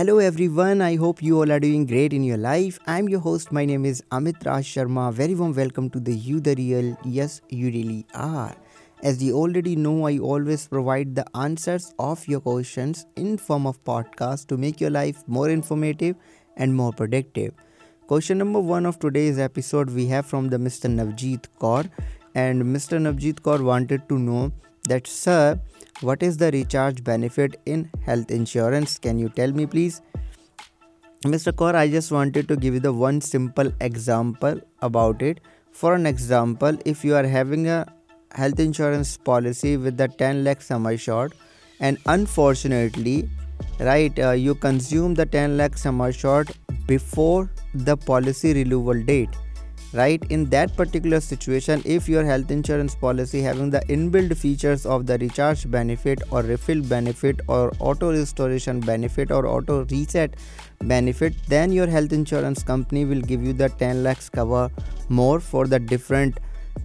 Hello everyone, I hope you all are doing great in your life. I'm your host, my name is Amit Raj Sharma. Very warm welcome to the You the Real. Yes, you really are. As you already know, I always provide the answers of your questions in form of podcast to make your life more informative and more productive. Question number one of today's episode we have from the Mr. Navjeet Kaur, and Mr. Navjeet Kaur wanted to know that sir what is the recharge benefit in health insurance? Can you tell me, please? Mr. Kaur, I just wanted to give you the one simple example about it. For an example, if you are having a health insurance policy with the 10 lakh sum assured, and unfortunately, right, uh, you consume the 10 lakh sum assured before the policy renewal date right in that particular situation if your health insurance policy having the inbuilt features of the recharge benefit or refill benefit or auto restoration benefit or auto reset benefit then your health insurance company will give you the 10 lakhs cover more for the different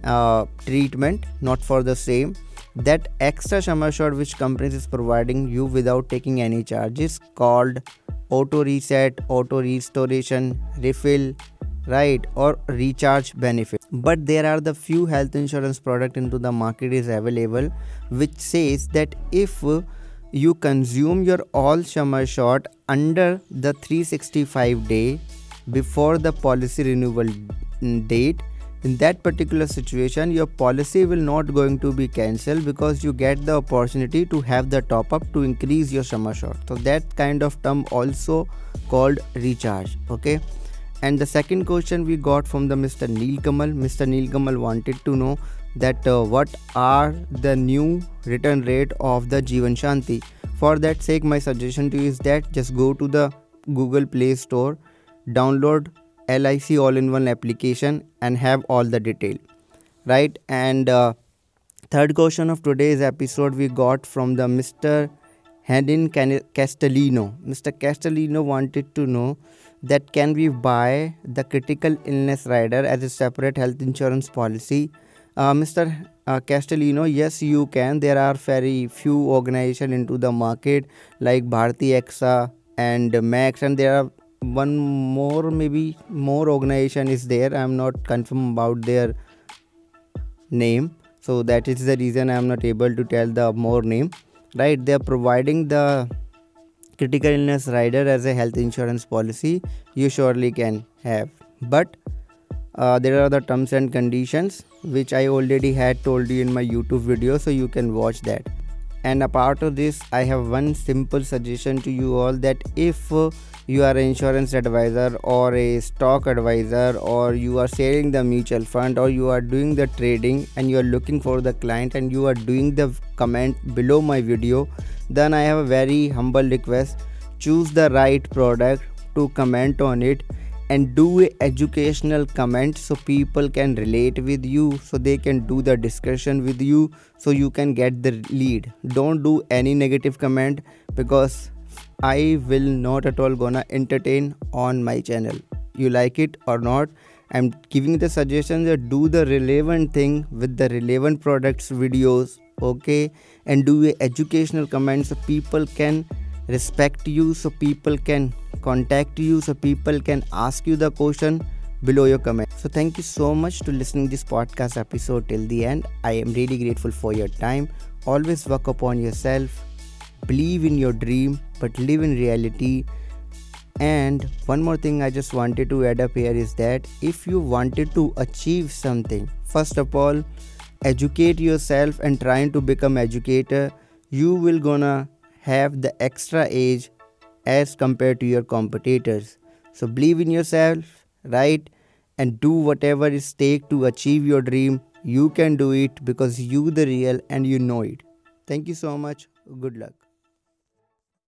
uh, treatment not for the same. That extra sum assured which companies is providing you without taking any charges called auto reset auto restoration refill right or recharge benefit. But there are the few health insurance product into the market is available which says that if you consume your all sum assured under the 365 day before the policy renewal date in that particular situation your policy will not going to be cancelled because you get the opportunity to have the top up to increase your sum assured. So that kind of term also called recharge okay and the second question we got from the Mr. Neil Kamal. Mr. Neil Kamal wanted to know that uh, what are the new return rate of the Jeevan Shanti. For that sake, my suggestion to you is that just go to the Google Play Store, download LIC all-in-one application and have all the detail. Right and uh, third question of today's episode we got from the Mr. Hedin Castellino. Mr. Castellino wanted to know that can we buy the critical illness rider as a separate health insurance policy uh, mr uh, castellino yes you can there are very few organizations into the market like bharti axa and max and there are one more maybe more organization is there i'm not confirmed about their name so that is the reason i'm not able to tell the more name right they are providing the critical illness rider as a health insurance policy you surely can have. But uh, there are the terms and conditions which i already had told you in my youtube video so you can watch that. And apart of this i have one simple suggestion to you all that if uh, you are an insurance advisor or a stock advisor or you are selling the mutual fund or you are doing the trading and you are looking for the client and you are doing the comment below my video then i have a very humble request. Choose the right product to comment on it and do a educational comment so people can relate with you so they can do the discussion with you so you can get the lead. Don't do any negative comment because i will not at all gonna entertain on my channel. You like it or not i'm giving the suggestion that do the relevant thing with the relevant products videos okay? And do educational comment so people can respect you so people can contact you so people can ask you the question below your comment. So thank you so much to listening this podcast episode till the end. I am really grateful for your time. Always work upon yourself believe in your dream but live in reality. And one more thing i just wanted to add up here is that if you wanted to achieve something first of all educate yourself and trying to become educator you will gonna have the extra age as compared to your competitors. So believe in yourself right? And do whatever it takes to achieve your dream. You can do it because you the real and you know it. Thank you so much. Good luck